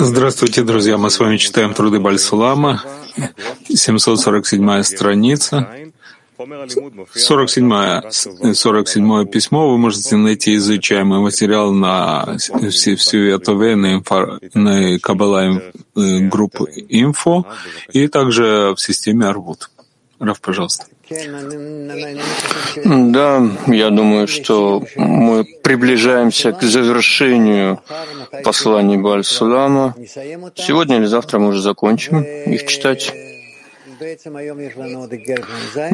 Здравствуйте, друзья. Мы с вами читаем труды Бальсулама, 747 страница. 47, 47 письмо вы можете найти изучаемый материал на Светове, на, инфо, на Кабала э, группу инфо и также в системе Арвуд. Раф, пожалуйста. Да, я думаю, что мы приближаемся к завершению посланий Баль-Сулама. Сегодня или завтра мы уже закончим их читать.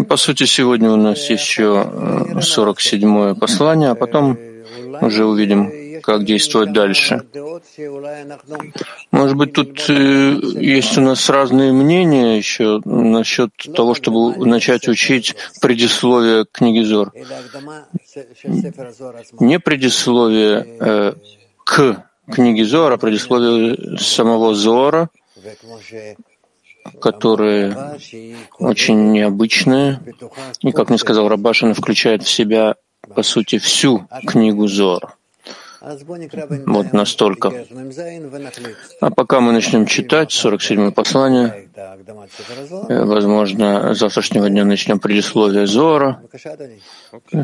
По сути, сегодня у нас еще 47-е послание, а потом уже увидим, как действовать дальше. Может быть, тут э, есть у нас разные мнения еще насчет того, чтобы начать учить предисловие книги Зор. Не предисловие э, к книге Зора, а предисловие самого Зора, которое очень необычное. И, как мне сказал Рабашин, включает в себя, по сути, всю книгу Зора. Вот настолько. А пока мы начнем читать 47-е послание, э, возможно, с завтрашнего дня начнем предисловие Зора.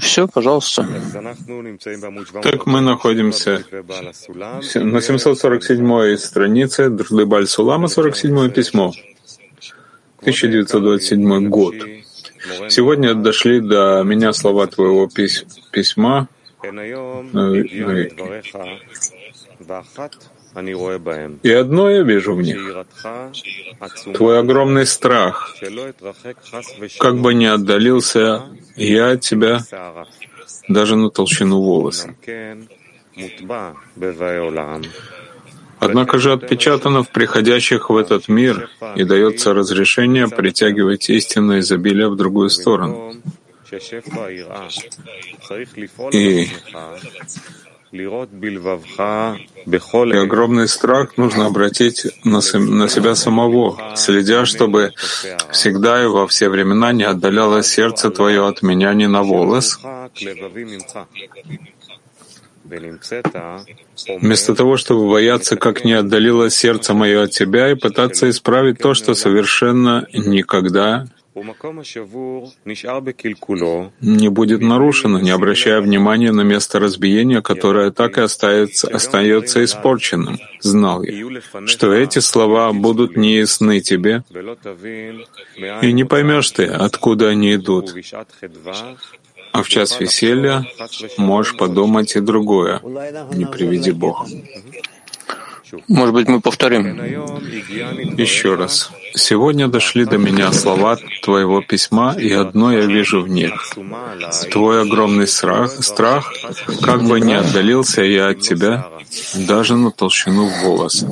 Все, пожалуйста. Так мы находимся на 747-й странице Дружды Баль Сулама, 47-е письмо, 1927 год. Сегодня дошли до меня слова твоего письма, и одно я вижу в них — твой огромный страх, как бы ни отдалился я от тебя даже на толщину волоса. Однако же отпечатано в приходящих в этот мир и дается разрешение притягивать истинное изобилие в другую сторону. И, и огромный страх нужно обратить на, на себя самого, следя, чтобы всегда и во все времена не отдалялось сердце твое от меня ни на волос, Вместо того, чтобы бояться, как не отдалилось сердце мое от тебя, и пытаться исправить то, что совершенно никогда не будет нарушено, не обращая внимания на место разбиения, которое так и остается, остается испорченным. Знал я, что эти слова будут неясны тебе, и не поймешь ты, откуда они идут. А в час веселья можешь подумать и другое. Не приведи Бог. Может быть, мы повторим. Еще раз. Сегодня дошли до меня слова твоего письма, и одно я вижу в них. Твой огромный страх, страх как бы не отдалился я от тебя, даже на толщину волоса.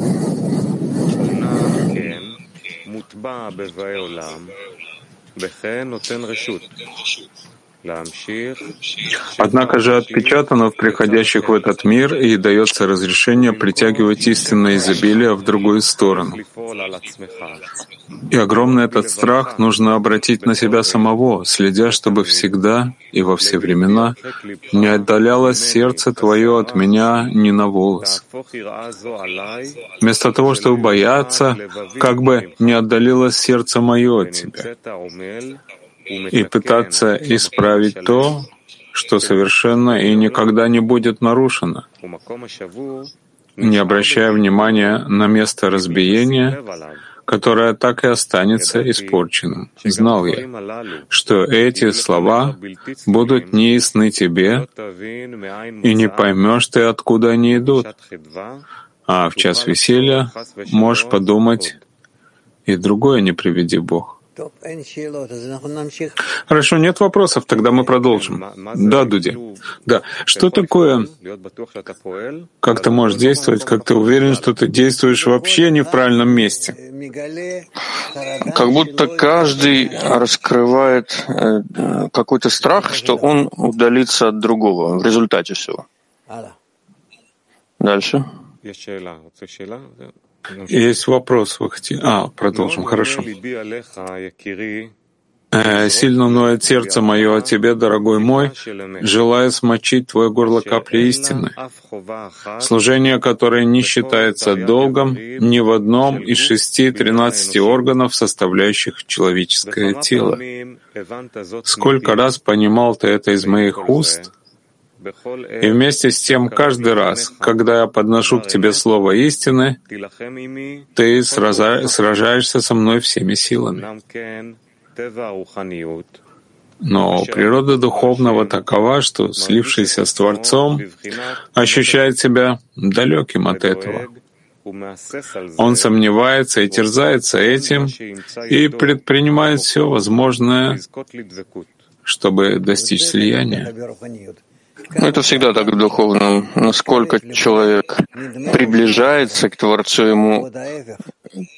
Однако же отпечатано в приходящих в этот мир и дается разрешение притягивать истинное изобилие в другую сторону. И огромный этот страх нужно обратить на себя самого, следя, чтобы всегда и во все времена не отдалялось сердце твое от меня ни на волос. Вместо того, чтобы бояться, как бы не отдалилось сердце мое от тебя и пытаться исправить то, что совершенно и никогда не будет нарушено, не обращая внимания на место разбиения, которое так и останется испорченным. Знал я, что эти слова будут неясны тебе, и не поймешь ты, откуда они идут. А в час веселья можешь подумать, и другое не приведи Бог. Хорошо, нет вопросов, тогда мы продолжим. Да, Дуди. Да. Что такое, как ты можешь действовать, как ты уверен, что ты действуешь вообще не в правильном месте? Как будто каждый раскрывает э, какой-то страх, что он удалится от другого в результате всего. Дальше. Есть вопрос, вы хотите? А, продолжим, хорошо. Э, сильно ноет сердце мое о тебе, дорогой мой, желая смочить твое горло капли истины. Служение, которое не считается долгом ни в одном из шести тринадцати органов, составляющих человеческое тело. Сколько раз понимал ты это из моих уст, и вместе с тем каждый раз, когда я подношу к тебе слово истины, ты сражаешься со мной всеми силами. Но природа духовного такова, что, слившийся с Творцом, ощущает себя далеким от этого. Он сомневается и терзается этим и предпринимает все возможное, чтобы достичь слияния. Ну, это всегда так духовно. Насколько человек приближается к Творцу, ему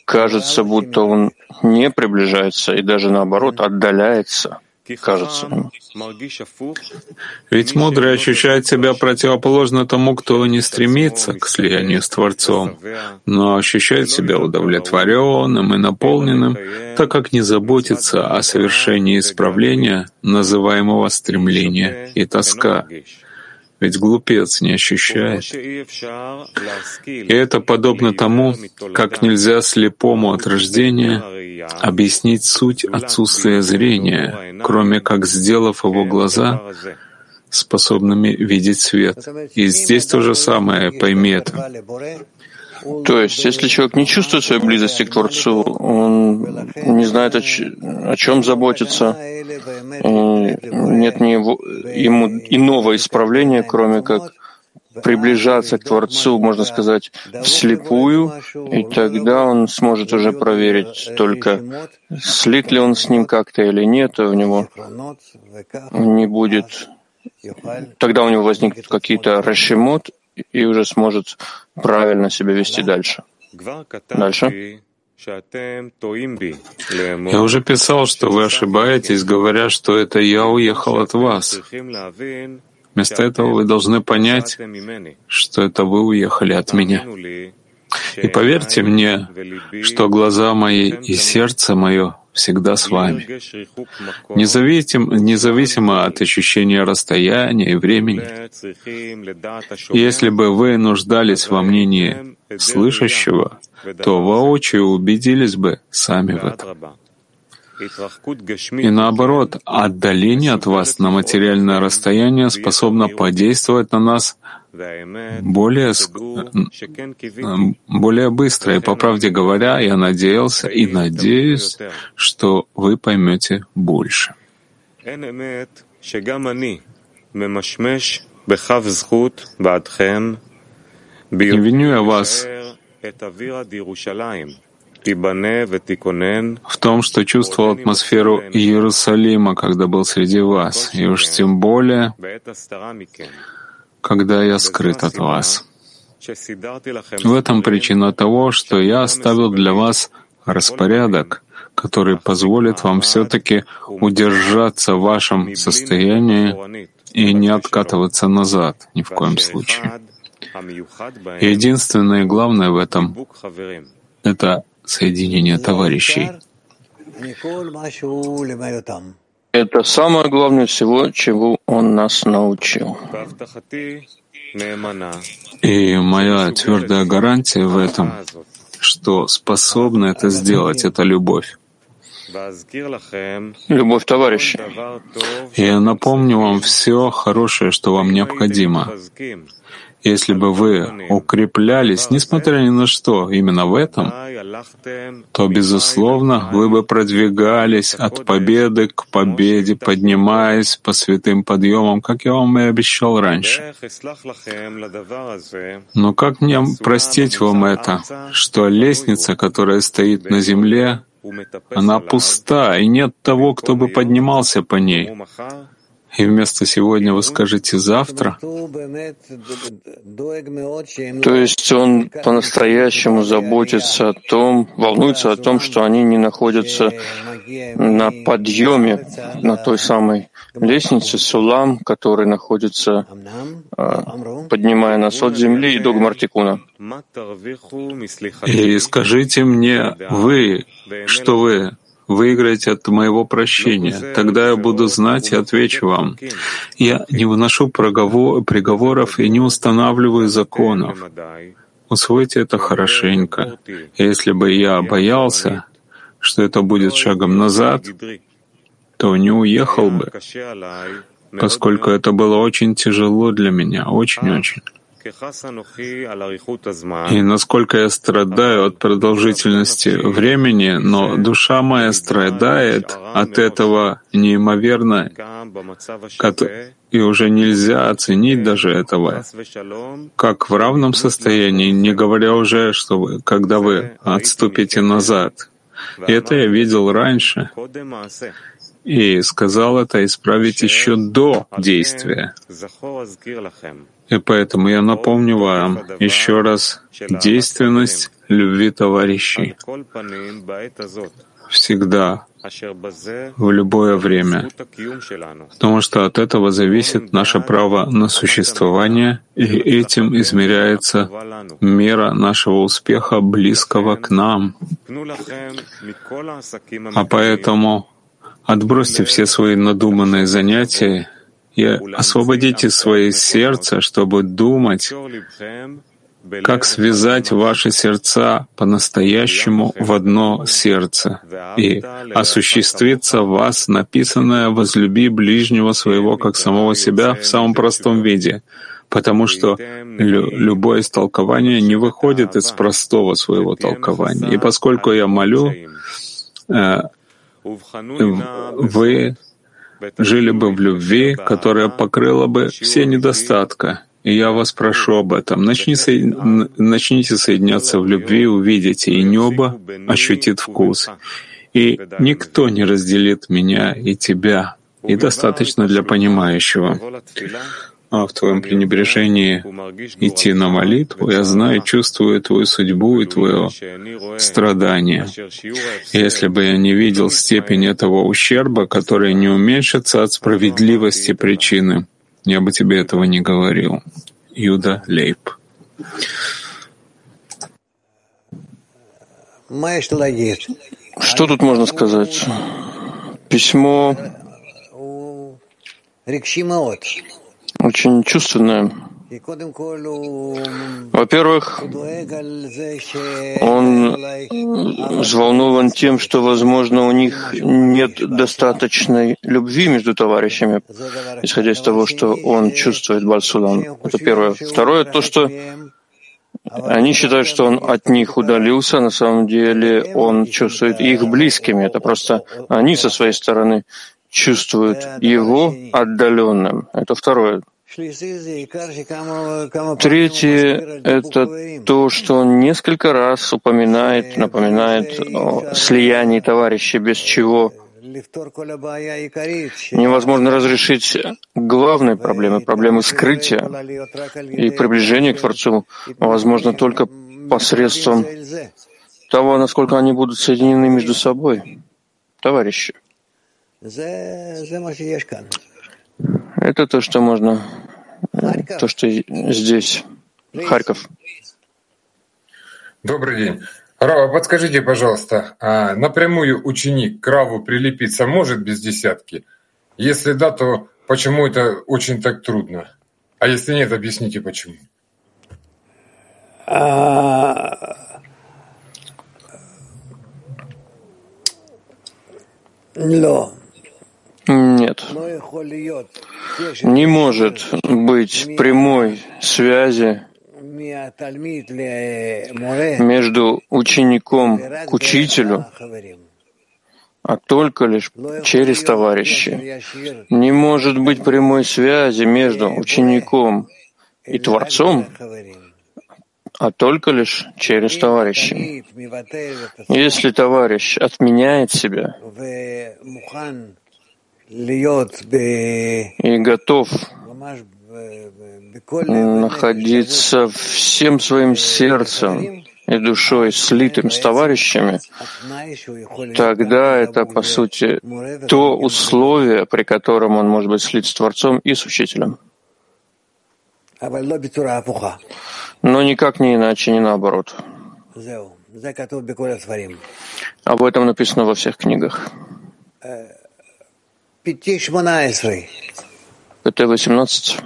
кажется, будто он не приближается и даже наоборот отдаляется кажется. Ведь мудрый ощущает себя противоположно тому, кто не стремится к слиянию с Творцом, но ощущает себя удовлетворенным и наполненным, так как не заботится о совершении исправления, называемого стремление и тоска. Ведь глупец не ощущает. И это подобно тому, как нельзя слепому от рождения объяснить суть отсутствия зрения, кроме как сделав его глаза способными видеть свет. И здесь то же самое, пойми это. То есть, если человек не чувствует своей близости к Творцу, он не знает, о, о чем заботиться, нет ни его, ему иного исправления, кроме как приближаться к Творцу, можно сказать, вслепую, и тогда он сможет уже проверить только, слит ли он с ним как-то или нет, и у него не будет тогда у него возникнут какие-то расшимот, и уже сможет правильно себя вести дальше. Дальше. Я уже писал, что вы ошибаетесь, говоря, что это я уехал от вас. Вместо этого вы должны понять, что это вы уехали от меня. И поверьте мне, что глаза мои и сердце мое всегда с вами. Независимо, независимо от ощущения расстояния и времени. Если бы вы нуждались во мнении слышащего, то воочию убедились бы сами в этом. И наоборот, отдаление от вас на материальное расстояние способно подействовать на нас более, более быстро. И по правде говоря, я надеялся и надеюсь, что вы поймете больше. Не виню я вас в том, что чувствовал атмосферу Иерусалима, когда был среди вас, и уж тем более, когда я скрыт от вас. В этом причина того, что я оставил для вас распорядок, который позволит вам все-таки удержаться в вашем состоянии и не откатываться назад ни в коем случае. Единственное и главное в этом — это соединение товарищей. Это самое главное всего, чего Он нас научил. И моя твердая гарантия в этом, что способна это сделать, это любовь. Любовь товарища. Я напомню вам все хорошее, что вам необходимо. Если бы вы укреплялись, несмотря ни на что, именно в этом, то, безусловно, вы бы продвигались от победы к победе, поднимаясь по святым подъемам, как я вам и обещал раньше. Но как мне простить вам это, что лестница, которая стоит на земле, она пуста, и нет того, кто бы поднимался по ней и вместо сегодня вы скажете завтра? То есть он по-настоящему заботится о том, волнуется о том, что они не находятся на подъеме, на той самой лестнице Сулам, который находится, а, поднимая нас от земли и до Гмартикуна. И скажите мне, вы, что вы выиграете от моего прощения. Тогда я буду знать и отвечу вам. Я не выношу приговоров и не устанавливаю законов. Усвойте это хорошенько. Если бы я боялся, что это будет шагом назад, то не уехал бы, поскольку это было очень тяжело для меня, очень-очень. И насколько я страдаю от продолжительности времени, но душа моя страдает от этого неимоверно, и уже нельзя оценить даже этого, как в равном состоянии, не говоря уже, что вы, когда вы отступите назад. И это я видел раньше и сказал это исправить еще до действия. И поэтому я напомню вам еще раз действенность любви товарищей. Всегда, в любое время, потому что от этого зависит наше право на существование, и этим измеряется мера нашего успеха, близкого к нам. А поэтому Отбросьте все свои надуманные занятия и освободите свое сердце, чтобы думать, как связать ваши сердца по-настоящему в одно сердце и осуществиться в вас написанное «возлюби ближнего своего как самого себя» в самом простом виде, потому что лю любое истолкование не выходит из простого своего толкования. И поскольку я молю, э, вы жили бы в любви, которая покрыла бы все недостатки. И я вас прошу об этом. Начни. Начните соединяться в любви, увидите, и небо ощутит вкус. И никто не разделит меня и тебя. И достаточно для понимающего а в твоем пренебрежении идти на молитву, я знаю, чувствую твою судьбу и твое страдание. если бы я не видел степень этого ущерба, который не уменьшится от справедливости причины, я бы тебе этого не говорил. Юда Лейб. Что тут можно сказать? Письмо очень чувственное. Во-первых, он взволнован тем, что, возможно, у них нет достаточной любви между товарищами, исходя из того, что он чувствует Бальсулам. Это первое. Второе, то, что они считают, что он от них удалился, на самом деле он чувствует их близкими. Это просто они со своей стороны чувствуют его отдаленным. Это второе. Третье — это то, что он несколько раз упоминает, напоминает о слиянии товарищей, без чего невозможно разрешить главные проблемы, проблемы скрытия и приближения к Творцу, возможно только посредством того, насколько они будут соединены между собой, товарищи. Это то, что можно, то, что здесь. Харьков. Добрый день. Рава, подскажите, пожалуйста, а напрямую ученик к Раву прилепиться может без десятки? Если да, то почему это очень так трудно? А если нет, объясните почему. No. Нет. Не может быть прямой связи между учеником к учителю, а только лишь через товарищей. Не может быть прямой связи между учеником и Творцом, а только лишь через товарищей. Если товарищ отменяет себя и готов находиться всем своим сердцем и душой слитым с товарищами, тогда это, по сути, то условие, при котором он может быть слит с Творцом и с Учителем. Но никак не иначе, не наоборот. Об этом написано во всех книгах. ПТ 18.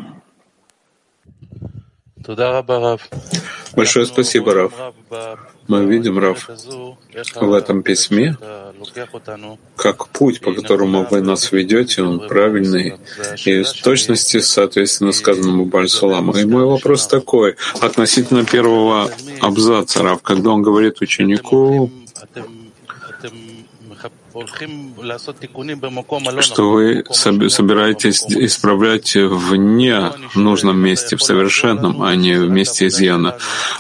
Большое спасибо, Раф. Мы видим, Раф, в этом письме, как путь, по которому вы нас ведете, он правильный и в точности соответственно сказанному Бальсуламу. И мой вопрос такой, относительно первого абзаца, Раф, когда он говорит ученику, что вы собираетесь исправлять в нужном месте, в совершенном, а не в месте изъяна.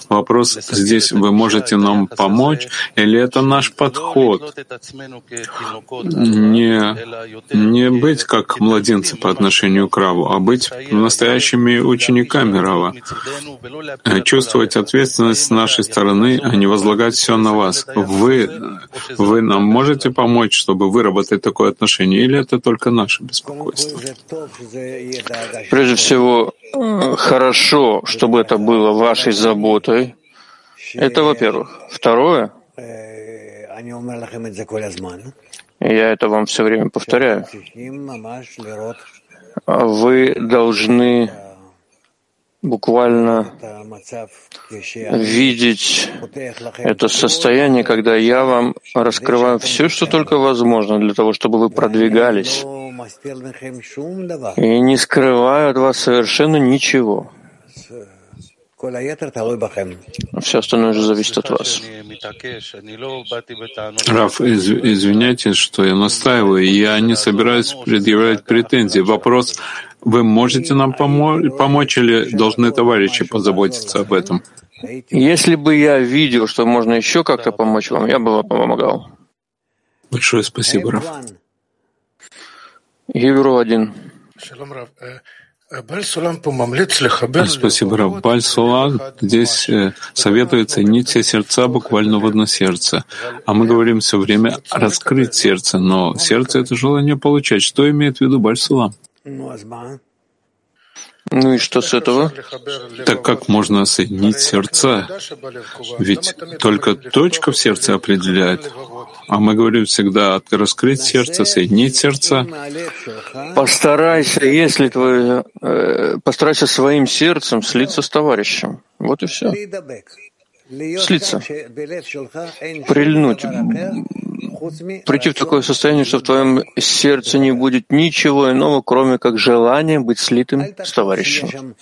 Вопрос здесь, вы можете нам помочь, или это наш подход? Не, не быть как младенцы по отношению к Раву, а быть настоящими учениками Рава. Чувствовать ответственность с нашей стороны, а не возлагать все на вас. Вы, вы нам можете помочь, чтобы выработать такое отношение, или это только наше беспокойство? Прежде всего, хорошо, чтобы это было вашей заботой. Это, во-первых. Второе, я это вам все время повторяю, вы должны буквально видеть это состояние, когда я вам раскрываю все, что только возможно, для того, чтобы вы продвигались. И не скрываю от вас совершенно ничего. Все остальное же зависит от вас. Раф, из, извиняйте, что я настаиваю. Я не собираюсь предъявлять претензии. Вопрос, вы можете нам помо- помочь или должны товарищи позаботиться об этом? Если бы я видел, что можно еще как-то помочь вам, я бы вам помогал. Большое спасибо, Раф. Евро один. Спасибо, Рав. Бальсулан здесь э, советует ценить все сердца буквально в одно сердце. А мы говорим все время раскрыть сердце, но сердце — это желание получать. Что имеет в виду Бальсулам? Ну и что с этого? Так как можно соединить сердца? Ведь только точка в сердце определяет. А мы говорим всегда раскрыть сердце, соединить сердца. Постарайся, если твой, э, постарайся своим сердцем слиться с товарищем. Вот и все. Слиться. Прильнуть прийти в такое состояние, что в твоем сердце не будет ничего иного, кроме как желания быть слитым с товарищем.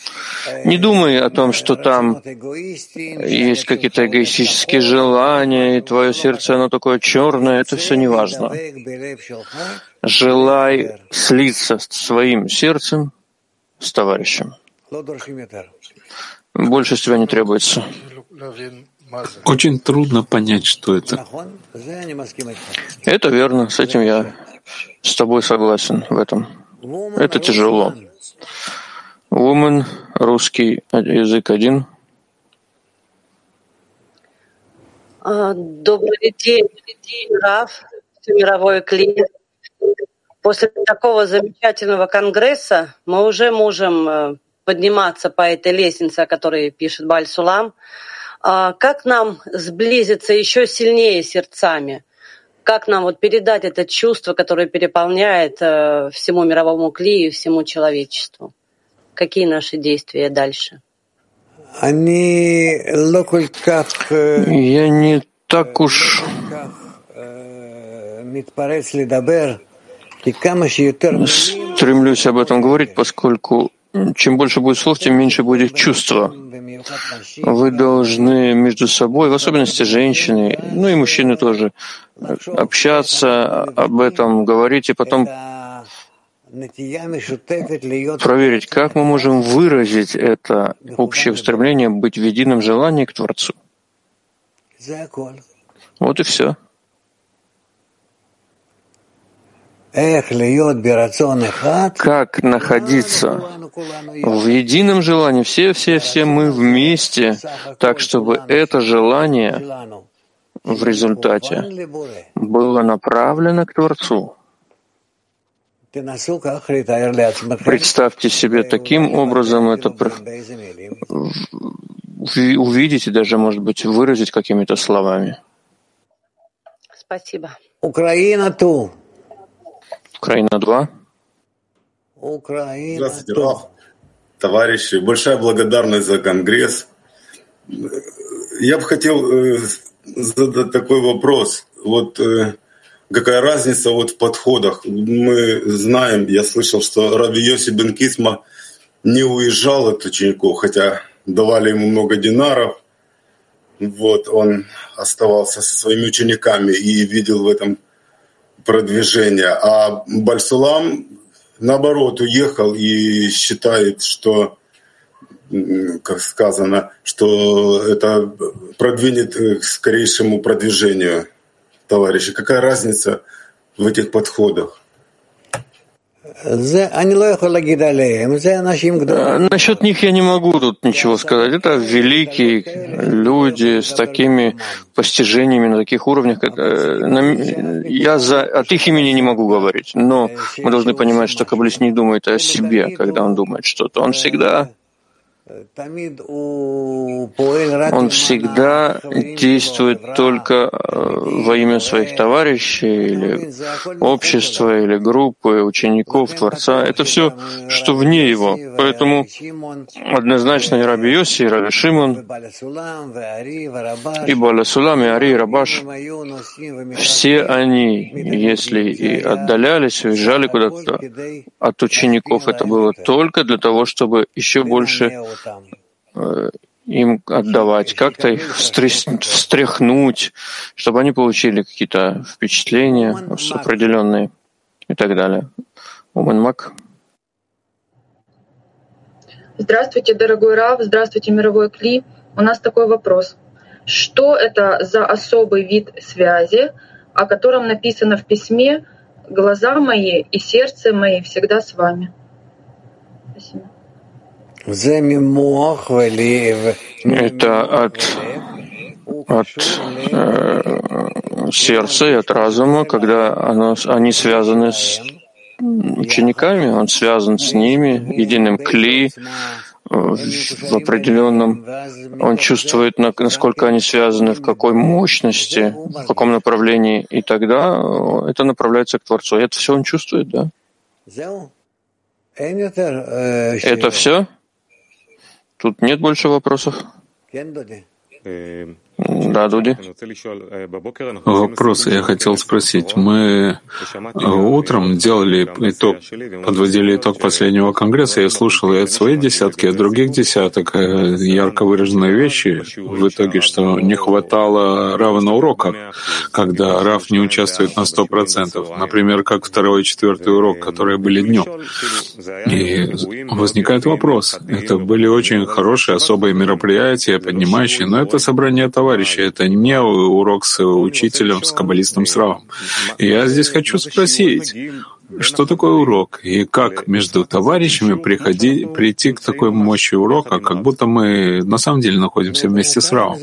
Не думай о том, что там есть какие-то эгоистические желания, и твое сердце, оно такое черное, это все не важно. Желай слиться с своим сердцем с товарищем. Больше с тебя не требуется. Очень трудно понять, что это. Это верно, с этим я с тобой согласен в этом. Это тяжело. Woman, русский язык один. А, добрый день, Раф, мировой клиент. После такого замечательного конгресса мы уже можем э, подниматься по этой лестнице, о которой пишет Баль Сулам. А как нам сблизиться еще сильнее сердцами? Как нам вот передать это чувство, которое переполняет э, всему мировому клею и всему человечеству? Какие наши действия дальше? Э, Я не так уж э, стремлюсь об этом говорить, поскольку чем больше будет слов, тем меньше будет чувства. Вы должны между собой, в особенности женщины, ну и мужчины тоже, общаться об этом, говорить и потом проверить, как мы можем выразить это общее устремление быть в едином желании к Творцу. Вот и все. Как находиться в едином желании, все-все-все мы вместе, так чтобы это желание в результате было направлено к Творцу. Представьте себе таким образом это увидеть и даже, может быть, выразить какими-то словами. Спасибо. Украина ту. Украина 2. Здравствуйте, Раф. Товарищи, большая благодарность за Конгресс. Я бы хотел э, задать такой вопрос. Вот э, какая разница вот в подходах? Мы знаем, я слышал, что Раби Йоси Бен Кисма не уезжал от учеников, хотя давали ему много динаров. Вот, он оставался со своими учениками и видел в этом продвижение. А Бальсулам, наоборот, уехал и считает, что, как сказано, что это продвинет к скорейшему продвижению товарища. Какая разница в этих подходах? Насчет них я не могу тут ничего сказать. Это великие люди с такими постижениями на таких уровнях. Я за, от их имени не могу говорить. Но мы должны понимать, что каббалист не думает о себе, когда он думает что-то. Он всегда он всегда действует только э, во имя своих товарищей или общества, или группы, учеников, Творца. Это все, что вне его. Поэтому однозначно и Раби Йоси, и Раби Шимон, и Баласулам, и Ари, и Рабаш, все они, если и отдалялись, уезжали куда-то от учеников, это было только для того, чтобы еще больше им отдавать, как-то их встряхнуть, чтобы они получили какие-то впечатления определенные и так далее. Уманмак. Здравствуйте, дорогой Рав, здравствуйте, мировой Кли. У нас такой вопрос. Что это за особый вид связи, о котором написано в письме «Глаза мои и сердце мои всегда с вами»? Спасибо. Это от, от э, сердца и от разума, когда оно, они связаны с учениками, он связан с ними, единым кли, в определенном, он чувствует, насколько они связаны, в какой мощности, в каком направлении, и тогда это направляется к Творцу. это все он чувствует, да? Это все? Тут нет больше вопросов? Да, Дуди. Вопрос я хотел спросить. Мы утром делали итог, подводили итог последнего конгресса. Я слушал и от своей десятки, и от других десяток э, ярко выраженные вещи. В итоге, что не хватало Рава на уроках, когда Рав не участвует на сто процентов. Например, как второй и четвертый урок, которые были днем. И возникает вопрос. Это были очень хорошие особые мероприятия, поднимающие, но это собрание товарищей товарищи, это не урок с учителем, с каббалистом Сравом. Я здесь хочу спросить, что такое урок и как между товарищами приходи, прийти к такой мощи урока, как будто мы на самом деле находимся вместе с Равом?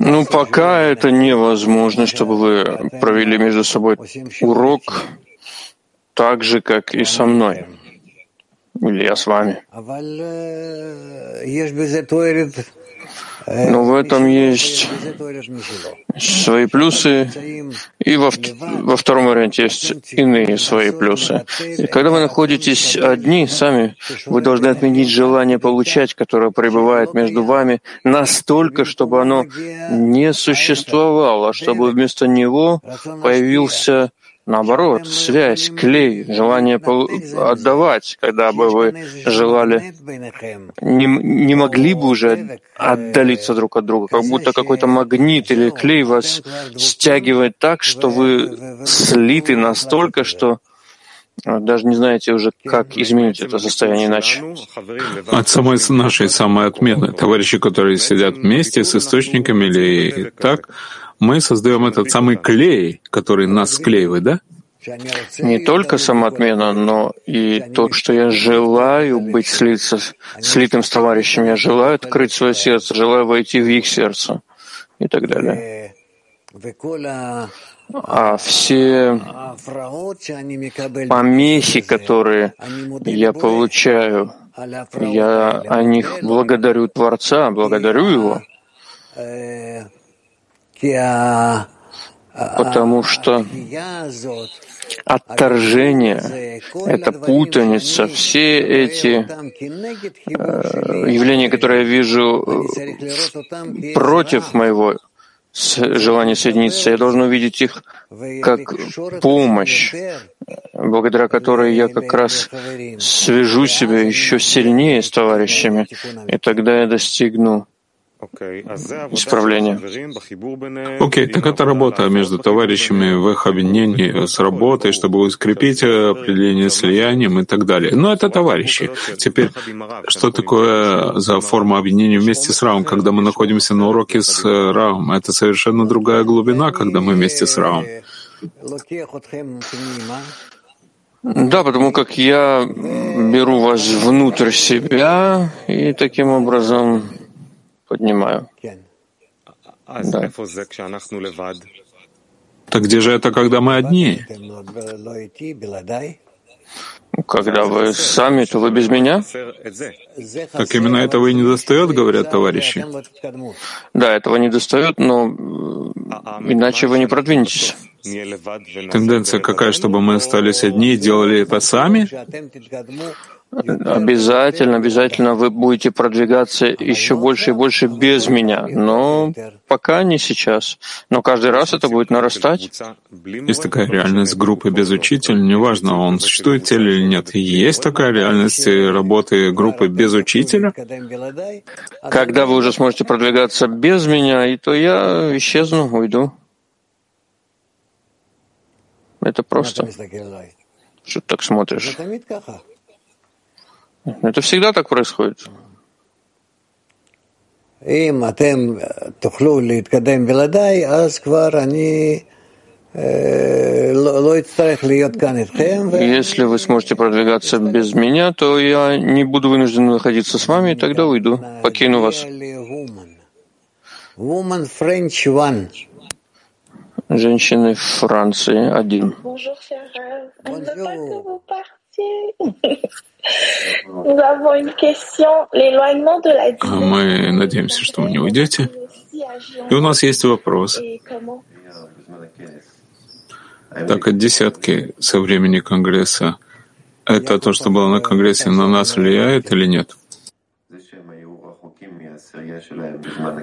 Ну, пока это невозможно, чтобы вы провели между собой урок так же, как и со мной. Или я с вами. Но в этом есть свои плюсы, и во, во втором варианте есть иные свои плюсы. И когда вы находитесь одни сами, вы должны отменить желание получать, которое пребывает между вами, настолько, чтобы оно не существовало, чтобы вместо него появился Наоборот, связь, клей, желание отдавать, когда бы вы желали, не, не могли бы уже отдалиться друг от друга, как будто какой-то магнит или клей вас стягивает так, что вы слиты настолько, что а, даже не знаете уже, как изменить это состояние иначе. От самой нашей самой отмены, товарищи, которые сидят вместе с источниками или так, мы создаем этот самый клей, который нас склеивает, да? Не только самоотмена, но и то, что я желаю быть слиться, слитым с товарищами, я желаю открыть свое сердце, желаю войти в их сердце и так далее. А все помехи, которые я получаю, я о них благодарю Творца, благодарю Его, потому что отторжение, эта путаница, все эти э, явления, которые я вижу э, против моего желания соединиться, я должен увидеть их как помощь, благодаря которой я как раз свяжу себя еще сильнее с товарищами, и тогда я достигну исправления. Окей, okay, так это работа между товарищами в их объединении с работой, чтобы ускрепить определение слиянием и так далее. Но это товарищи. Теперь, что такое за форма объединения вместе с Равом, когда мы находимся на уроке с Равом? Это совершенно другая глубина, когда мы вместе с Равом. Да, потому как я беру вас внутрь себя и таким образом поднимаю. Да. Так где же это, когда мы одни? Когда вы сами, то вы без меня? Так именно этого и не достает, говорят товарищи. Да, этого не достает, но иначе вы не продвинетесь. Тенденция какая, чтобы мы остались одни и делали это сами? Обязательно, обязательно вы будете продвигаться еще больше и больше без меня, но пока не сейчас. Но каждый раз это будет нарастать. Есть такая реальность группы без учителя, неважно, он существует или нет. Есть такая реальность работы группы без учителя? Когда вы уже сможете продвигаться без меня, и то я исчезну, уйду. Это просто. Что ты так смотришь? Это всегда так происходит. Если вы сможете продвигаться без меня, то я не буду вынужден находиться с вами, и тогда уйду, покину вас. Женщины Франции один. Мы надеемся, что вы не уйдете. И у нас есть вопрос. Так от десятки со времени Конгресса это то, что было на Конгрессе, на нас влияет или нет?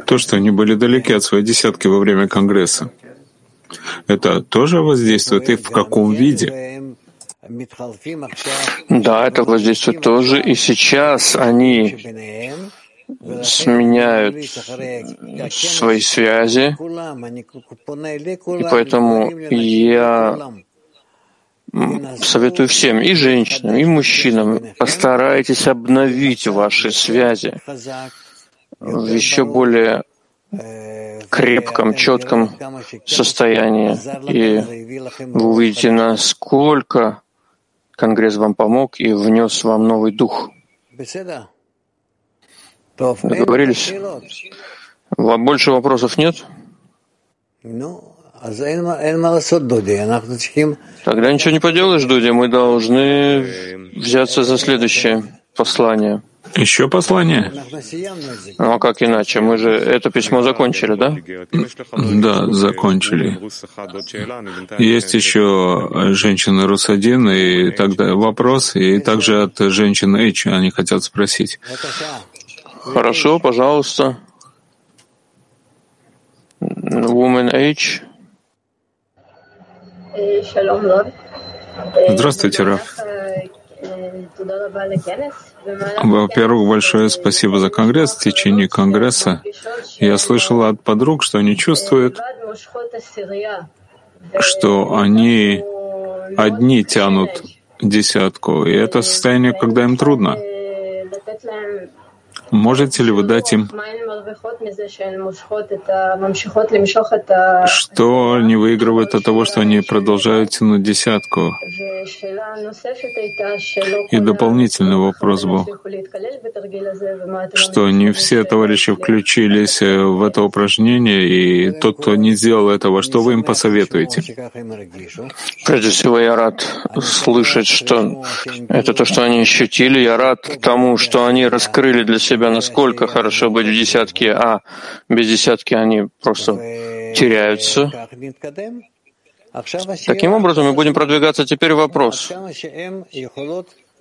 То, что они были далеки от своей десятки во время Конгресса, это тоже воздействует и в каком виде? Да, это воздействует тоже. И сейчас они сменяют свои связи, и поэтому я советую всем, и женщинам, и мужчинам, постарайтесь обновить ваши связи в еще более крепком, четком состоянии, и вы увидите, насколько Конгресс вам помог и внес вам новый дух. Договорились? Больше вопросов нет? Тогда ничего не поделаешь, Дуди. Мы должны взяться за следующее послание. Еще послание? Ну а как иначе? Мы же это письмо закончили, да? Да, закончили. Есть еще женщина Рус-1, и тогда вопрос, и также от женщины H они хотят спросить. Хорошо, пожалуйста. Woman H. Здравствуйте, Раф. Во-первых, большое спасибо за Конгресс. В течение Конгресса я слышал от подруг, что они чувствуют, что они одни тянут десятку, и это состояние, когда им трудно. Можете ли вы дать им, что они выигрывают от того, что они продолжают тянуть десятку? И дополнительный вопрос был, что не все товарищи включились э, в это упражнение, и тот, кто не сделал этого, что вы им посоветуете? Прежде всего, я рад слышать, что это то, что они ощутили. Я рад тому, что они раскрыли для себя себя, насколько хорошо быть в десятке, а без десятки они просто теряются. Таким образом, мы будем продвигаться теперь вопрос,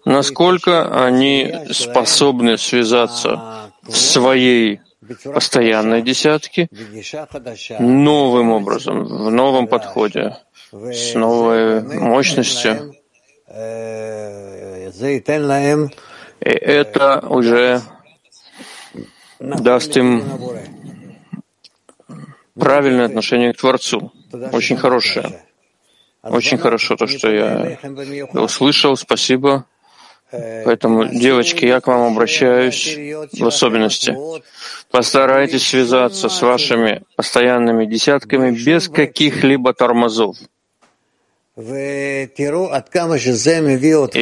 насколько они способны связаться в своей постоянной десятке новым образом, в новом подходе, с новой мощностью. И это уже даст им правильное отношение к Творцу. Очень хорошее. Очень хорошо то, что я услышал. Спасибо. Поэтому, девочки, я к вам обращаюсь в особенности. Постарайтесь связаться с вашими постоянными десятками без каких-либо тормозов. И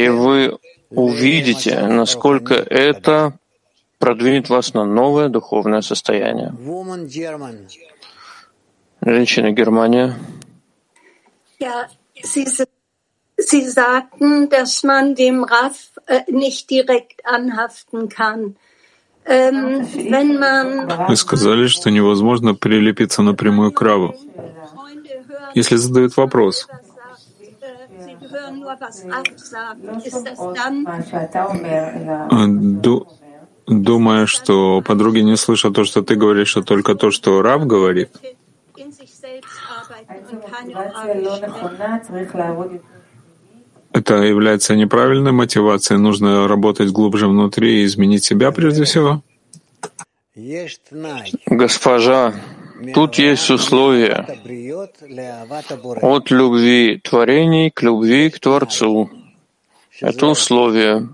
вы увидите, насколько это продвинет вас на новое духовное состояние. Женщина Германия. Sie sagten, dass man dem RAF äh, nicht direkt anhaften kann. Ähm, wenn man Вы сказали, что невозможно прилепиться напрямую к Раву. Если задают вопрос, думая, что подруги не слышат то, что ты говоришь, а только то, что Рав говорит, это является неправильной мотивацией. Нужно работать глубже внутри и изменить себя прежде всего. Госпожа, тут есть условия от любви творений к любви к Творцу. Это условие,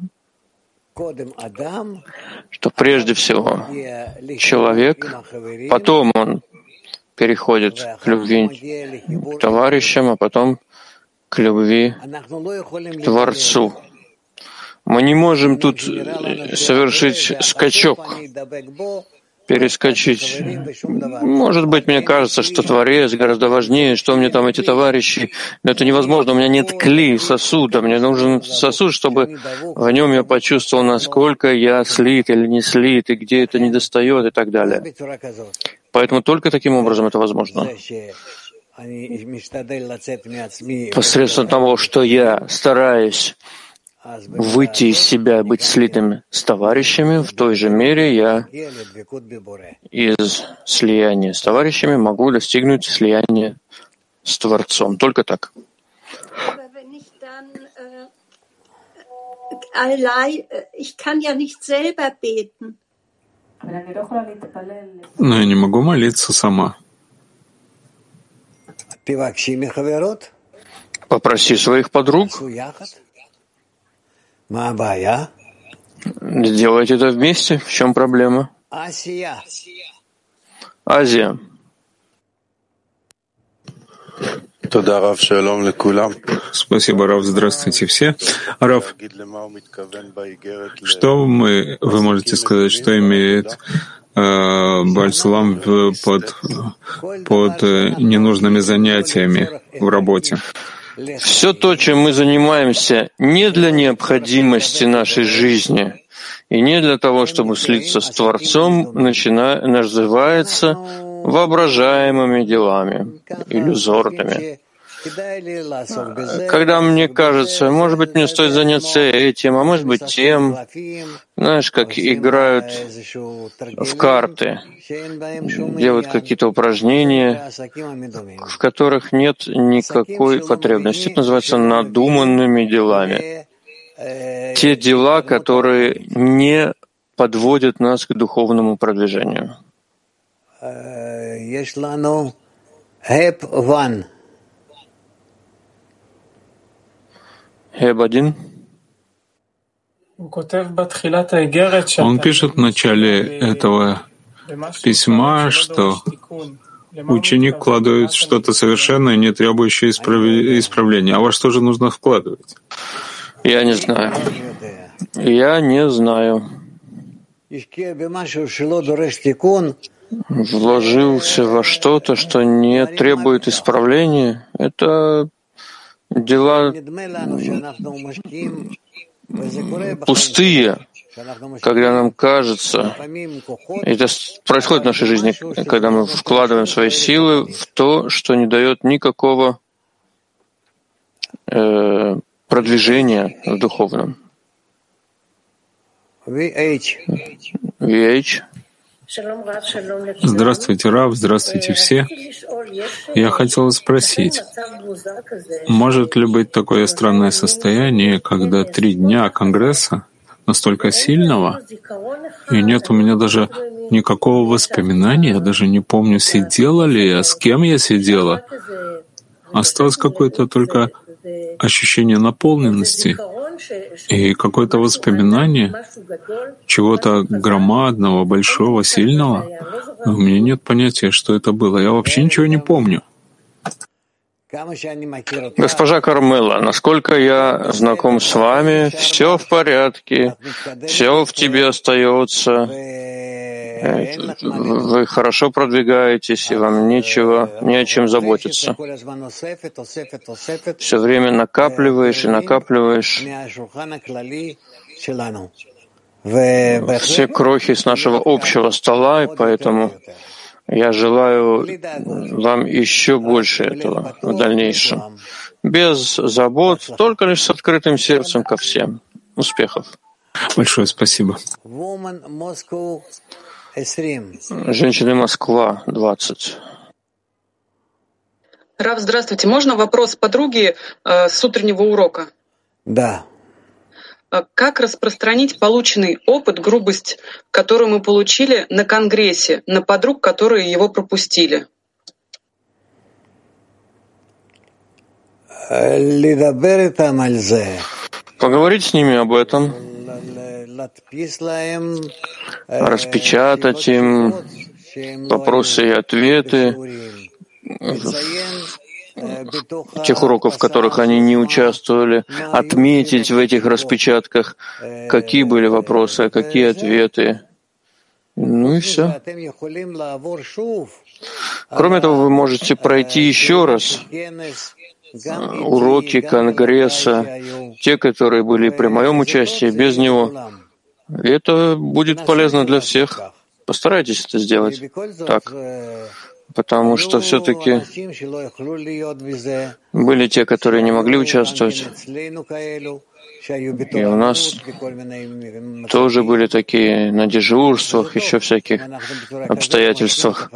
что прежде всего человек, потом он переходит к любви к товарищам, а потом к любви к Творцу. Мы не можем тут совершить скачок, перескочить. Может быть, мне кажется, что Творец гораздо важнее, что мне там эти товарищи. Но это невозможно. У меня нет кли, сосуда. Мне нужен сосуд, чтобы в нем я почувствовал, насколько я слит или не слит, и где это недостает, и так далее. Поэтому только таким образом это возможно. Посредством того, что я стараюсь выйти из себя, быть слитым с товарищами, в той же мере я из слияния с товарищами могу достигнуть слияния с Творцом. Только так. Но я не могу молиться сама. Попроси своих подруг. Сделайте это вместе. В чем проблема? Азия. Спасибо, Рав. Здравствуйте все. Рав, что мы, вы можете сказать, что имеет э, Бальсалам под, под э, ненужными занятиями в работе? Все то, чем мы занимаемся, не для необходимости нашей жизни и не для того, чтобы слиться с Творцом, начина... называется воображаемыми делами, иллюзорными. Когда мне кажется, может быть, мне стоит заняться этим, а может быть, тем, знаешь, как играют в карты, делают какие-то упражнения, в которых нет никакой потребности. Это называется надуманными делами. Те дела, которые не подводят нас к духовному продвижению. Хеб-1. Он пишет в начале этого письма, что ученик вкладывает что-то совершенное, не требующее исправления. А во что же нужно вкладывать? Я не знаю. Я не знаю. Вложился во что-то, что не требует исправления. Это дела пустые, когда нам кажется, это происходит в нашей жизни, когда мы вкладываем свои силы в то, что не дает никакого э, продвижения в духовном. VH. Здравствуйте, Рав, здравствуйте все. Я хотел спросить, может ли быть такое странное состояние, когда три дня Конгресса настолько сильного, и нет у меня даже никакого воспоминания, я даже не помню, сидела ли я, с кем я сидела. Осталось какое-то только ощущение наполненности и какое-то воспоминание чего-то громадного, большого, сильного. У меня нет понятия, что это было. Я вообще ничего не помню. Госпожа Кармела, насколько я знаком с вами, все в порядке, все в тебе остается. Вы хорошо продвигаетесь, и вам нечего, не о чем заботиться. Все время накапливаешь и накапливаешь все крохи с нашего общего стола, и поэтому я желаю вам еще больше этого в дальнейшем. Без забот, только лишь с открытым сердцем ко всем. Успехов. Большое спасибо. Женщины Москва, 20. Рав, здравствуйте. Можно вопрос подруги э, с утреннего урока? Да. А как распространить полученный опыт, грубость, которую мы получили на Конгрессе, на подруг, которые его пропустили? Поговорить с ними об этом, распечатать им вопросы и ответы, тех уроков, в которых они не участвовали, отметить в этих распечатках, какие были вопросы, какие ответы. Ну и все. Кроме того, вы можете пройти еще раз уроки Конгресса, те, которые были при моем участии, без него. Это будет полезно для всех. Постарайтесь это сделать так потому что все-таки были те, которые не могли участвовать. И у нас тоже были такие на дежурствах, еще всяких обстоятельствах.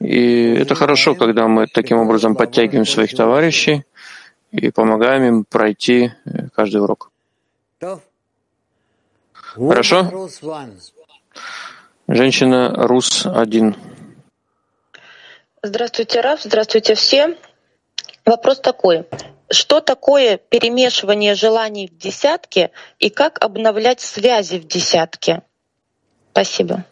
И это хорошо, когда мы таким образом подтягиваем своих товарищей и помогаем им пройти каждый урок. Хорошо? Женщина Рус-1. Здравствуйте, Раф, здравствуйте все. Вопрос такой. Что такое перемешивание желаний в десятке и как обновлять связи в десятке? Спасибо.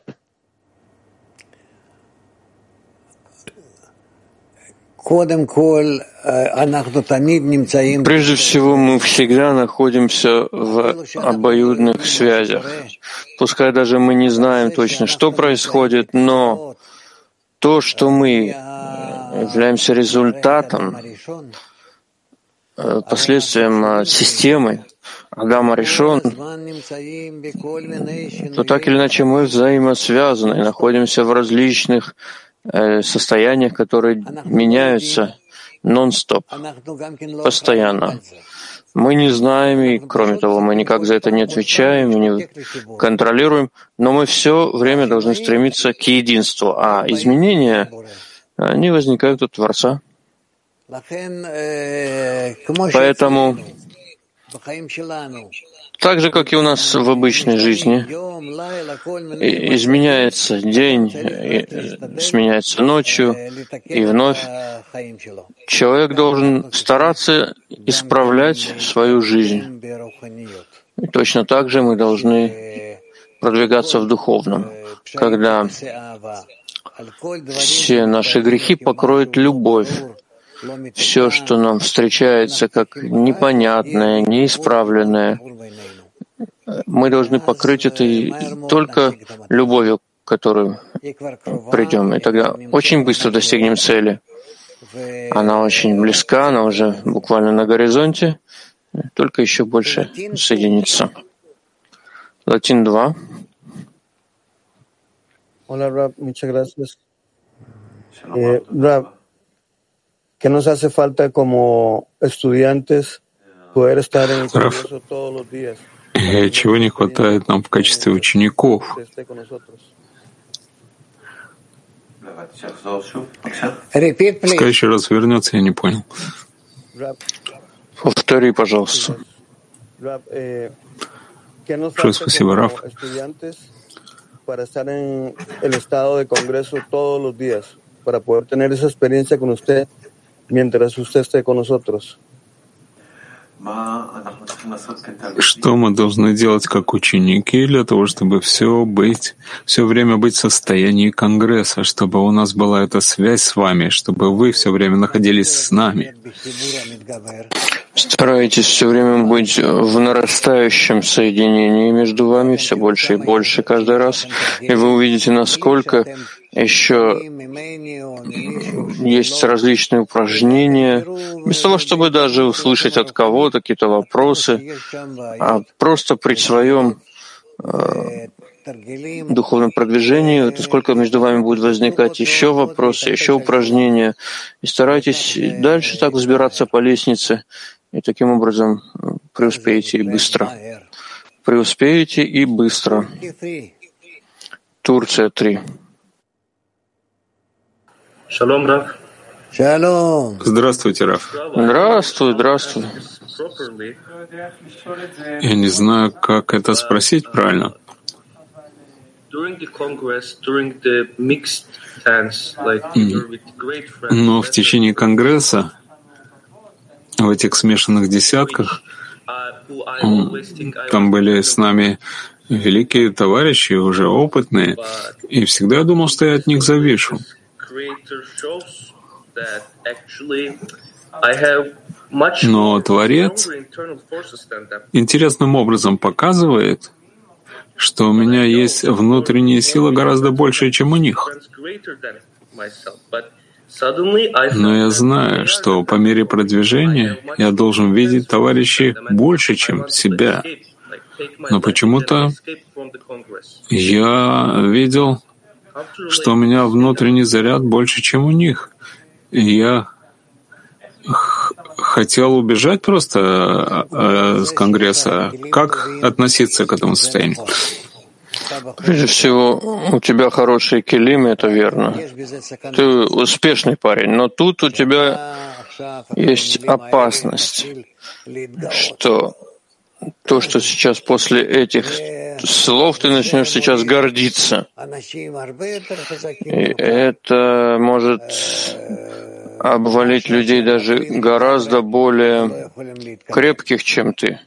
Прежде всего, мы всегда находимся в обоюдных связях. Пускай даже мы не знаем точно, что происходит, но то, что мы являемся результатом, э, последствием э, системы Адама решен, то так или иначе мы взаимосвязаны находимся в различных э, состояниях, которые меняются нон-стоп, постоянно. Мы не знаем, и кроме того, мы никак за это не отвечаем, не контролируем, но мы все время должны стремиться к единству, а изменения, они возникают от Творца. Поэтому так же, как и у нас в обычной жизни, изменяется день, сменяется ночью, и вновь. Человек должен стараться исправлять свою жизнь. И точно так же мы должны продвигаться в духовном, когда все наши грехи покроет любовь, все, что нам встречается как непонятное, неисправленное, мы должны покрыть это только любовью, к которой придем. И тогда очень быстро достигнем цели. Она очень близка, она уже буквально на горизонте, только еще больше соединиться. Латин 2. Hola, Rab, muchas gracias. Eh, Rab, ¿qué nos hace falta como estudiantes poder estar en el Congreso todos los días? Чего не хватает нам в качестве учеников? Пускай еще раз вернется, я не понял. Повтори, пожалуйста. Большое спасибо, Раф. para estar en el estado de Congreso todos los días, para poder tener esa experiencia con usted mientras usted esté con nosotros. Что мы должны делать как ученики для того, чтобы все быть, все время быть в состоянии Конгресса, чтобы у нас была эта связь с вами, чтобы вы все время находились с нами? Старайтесь все время быть в нарастающем соединении между вами, все больше и больше каждый раз, и вы увидите, насколько еще есть различные упражнения, без того, чтобы даже услышать от кого-то какие-то вопросы, а просто при своем э, духовном продвижении, то сколько между вами будет возникать еще вопросы, еще упражнения, и старайтесь дальше так взбираться по лестнице, и таким образом преуспеете и быстро. Преуспеете и быстро. Турция 3. Шалом, Раф. Здравствуйте, Раф. Здравствуй, здравствуй. Я не знаю, как это спросить правильно. Но в течение Конгресса, в этих смешанных десятках, там были с нами великие товарищи, уже опытные, и всегда я думал, что я от них завишу. Но Творец интересным образом показывает, что у меня есть внутренняя сила гораздо больше, чем у них. Но я знаю, что по мере продвижения я должен видеть товарищей больше, чем себя. Но почему-то я видел что у меня внутренний заряд больше, чем у них. И я хотел убежать просто э, с Конгресса. Как относиться к этому состоянию? Прежде всего, у тебя хорошие килимы, это верно. Ты успешный парень, но тут у тебя есть опасность, что то, что сейчас после этих слов ты начнешь сейчас гордиться. И это может обвалить людей даже гораздо более крепких, чем ты.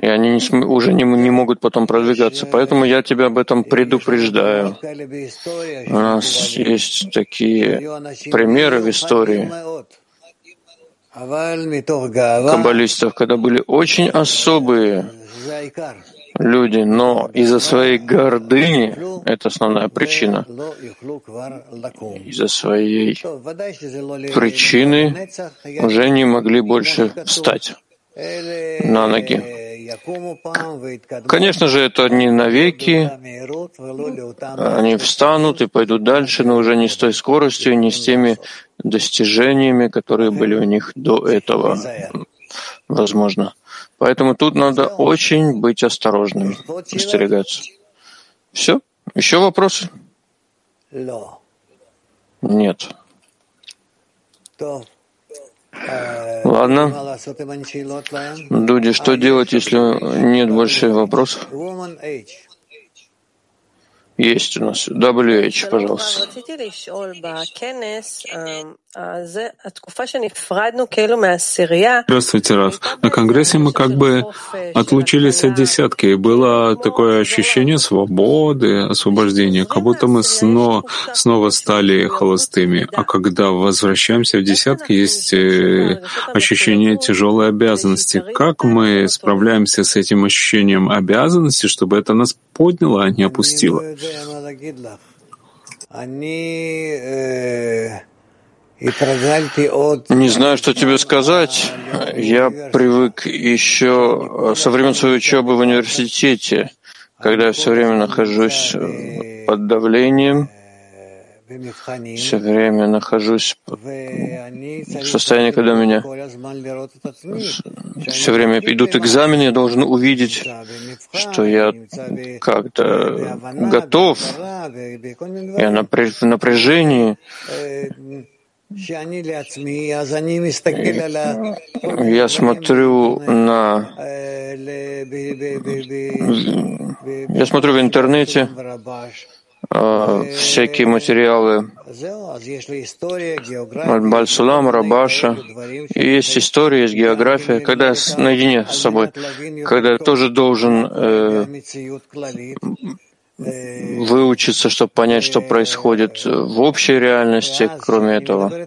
И они не, уже не, не могут потом продвигаться. Поэтому я тебя об этом предупреждаю. У нас есть такие примеры в истории, каббалистов, когда были очень особые люди, но из-за своей гордыни, это основная причина, из-за своей причины уже не могли больше встать на ноги. Конечно же, это не навеки. Они встанут и пойдут дальше, но уже не с той скоростью, не с теми достижениями, которые были у них до этого, возможно. Поэтому тут надо очень быть осторожным, остерегаться. Все? Еще вопросы? Нет. Ладно. Дуди, что делать, если нет больше вопросов? Есть у нас. WH, пожалуйста. Здравствуйте, Раф. На Конгрессе мы как бы отлучились от десятки, и было такое ощущение свободы, освобождения, как будто мы снова, снова стали холостыми. А когда возвращаемся в десятки, есть э, ощущение тяжелой обязанности. Как мы справляемся с этим ощущением обязанности, чтобы это нас подняло, а не опустило? Не знаю, что тебе сказать. Я привык еще со времен своей учебы в университете, когда я все время нахожусь под давлением, все время нахожусь в состоянии, когда меня все время идут экзамены, я должен увидеть, что я как-то готов, я в напряжении. Я смотрю на... Я смотрю в интернете всякие материалы Бальсулам, Рабаша. И есть история, есть география, когда я наедине с собой, когда я тоже должен э, выучиться, чтобы понять, что происходит в общей реальности, кроме этого.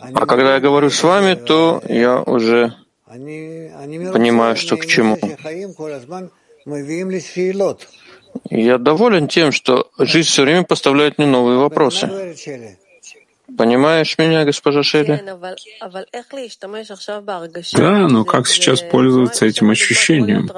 А когда я говорю с вами, то я уже понимаю, что к чему. Я доволен тем, что жизнь все время поставляет мне новые вопросы. Понимаешь меня, госпожа Шелли? Да, но как сейчас пользоваться этим ощущением?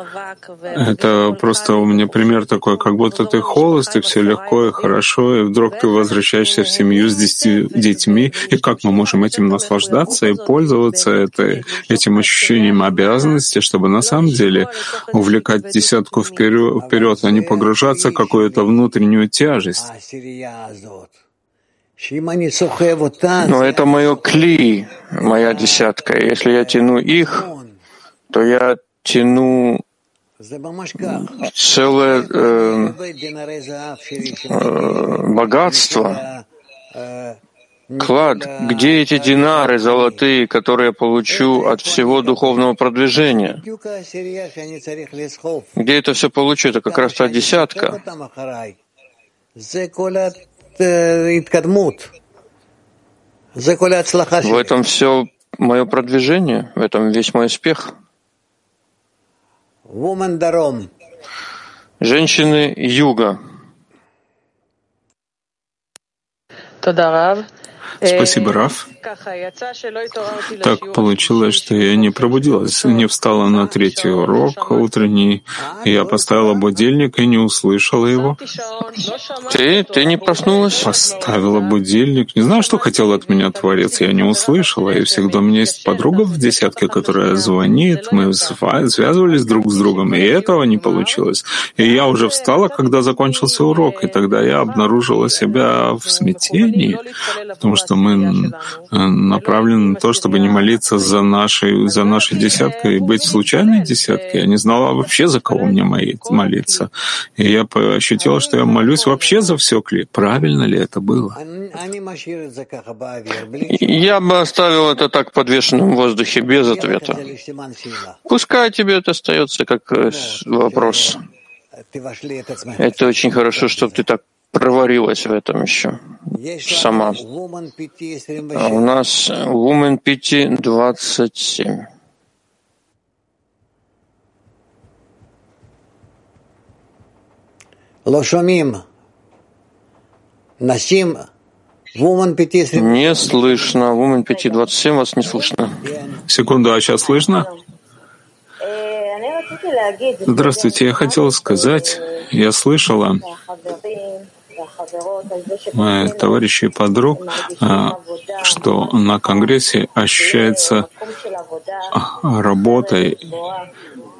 Это просто у меня пример такой, как будто ты холост, и все легко и хорошо, и вдруг ты возвращаешься в семью с десяти детьми, и как мы можем этим наслаждаться и пользоваться это, этим ощущением обязанности, чтобы на самом деле увлекать десятку вперед, вперед а не погружаться в какую-то внутреннюю тяжесть. Но это мое кли, моя десятка. Если я тяну их, то я тяну целое э, э, богатство, клад. Где эти динары золотые, которые я получу от всего духовного продвижения? Где это все получу? Это как раз та десятка. В этом все мое продвижение, в этом весь мой успех. Женщины юга. Спасибо, Раф. Так получилось, что я не пробудилась, не встала на третий урок утренний. Я поставила будильник и не услышала его. Ты? Ты не проснулась? Поставила будильник. Не знаю, что хотел от меня Творец. Я не услышала. И всегда у меня есть подруга в десятке, которая звонит. Мы связывались друг с другом, и этого не получилось. И я уже встала, когда закончился урок, и тогда я обнаружила себя в смятении, потому что мы направлены на то, чтобы не молиться за нашей, за нашей десяткой и быть случайной десяткой. Я не знала вообще, за кого мне молиться. И я ощутила, что я молюсь вообще за все кли. Правильно ли это было? Я бы оставил это так в воздухе без ответа. Пускай тебе это остается как э, вопрос. Это очень хорошо, чтобы ты так проварилась в этом еще сама. А у нас Woman PT 27. Не слышно. Woman PT 27 вас не слышно. Секунду, а сейчас слышно? Здравствуйте, я хотела сказать, я слышала моих товарищей и подруг, а, что на Конгрессе ощущается а, работой,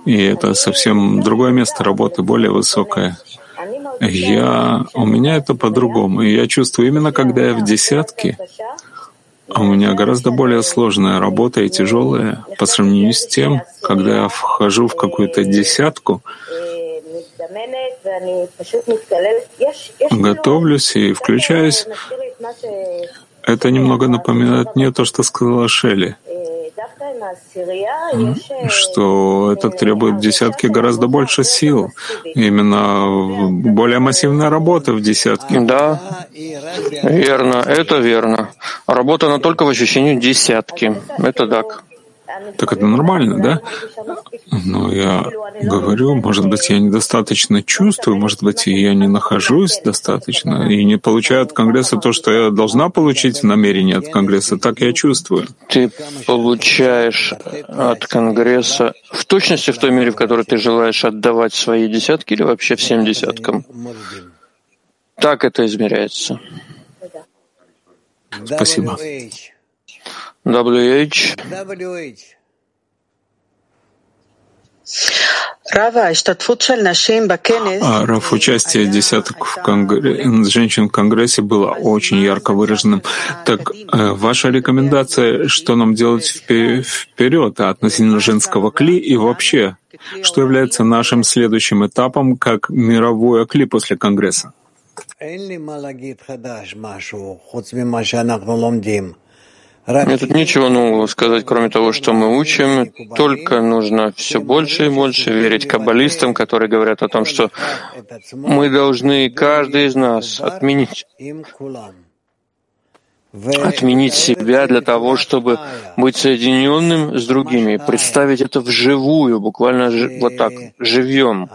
и это совсем другое место работы, более высокое. Я, у меня это по-другому. И я чувствую, именно когда я в десятке, у меня гораздо более сложная работа и тяжелая по сравнению с тем, когда я вхожу в какую-то десятку, готовлюсь и включаюсь. Это немного напоминает мне то, что сказала Шелли, что это требует десятки гораздо больше сил. Именно более массивная работа в десятке. Да, верно, это верно. Работа, она только в ощущении десятки. Это так. Так это нормально, да? Но я говорю, может быть, я недостаточно чувствую, может быть, я не нахожусь достаточно и не получаю от Конгресса то, что я должна получить в намерении от Конгресса. Так я чувствую. Ты получаешь от Конгресса в точности в той мере, в которой ты желаешь отдавать свои десятки или вообще всем десяткам? Так это измеряется. Спасибо. WH. А Раф, участие десяток в конгре... женщин в Конгрессе было очень ярко выраженным. Так э, ваша рекомендация, что нам делать вперед относительно женского кли и вообще, что является нашим следующим этапом как мировое кли после Конгресса? Мне тут ничего нового сказать, кроме того, что мы учим. Только нужно все больше и больше верить каббалистам, которые говорят о том, что мы должны, каждый из нас, отменить отменить себя для того, чтобы быть соединенным с другими, представить это вживую, буквально вот так, живьем.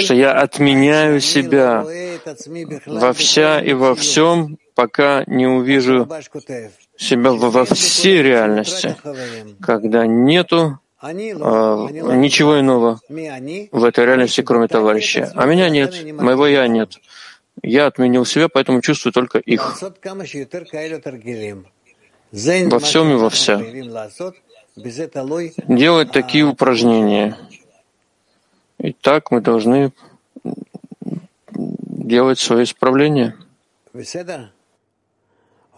Что я отменяю себя во вся и во всем, пока не увижу себя во всей реальности, когда нету э, ничего иного в этой реальности, кроме товарища. А меня нет, моего я нет. Я отменил себя, поэтому чувствую только их. Во всем и во вся. Делать такие упражнения. И так мы должны делать свое исправление.